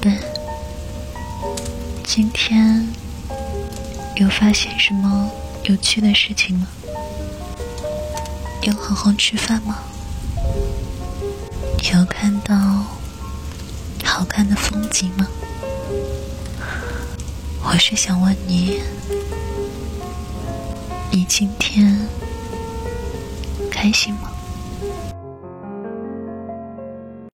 笨今天有发现什么有趣的事情吗？有好好吃饭吗？有看到好看的风景吗？我是想问你你今天开心吗？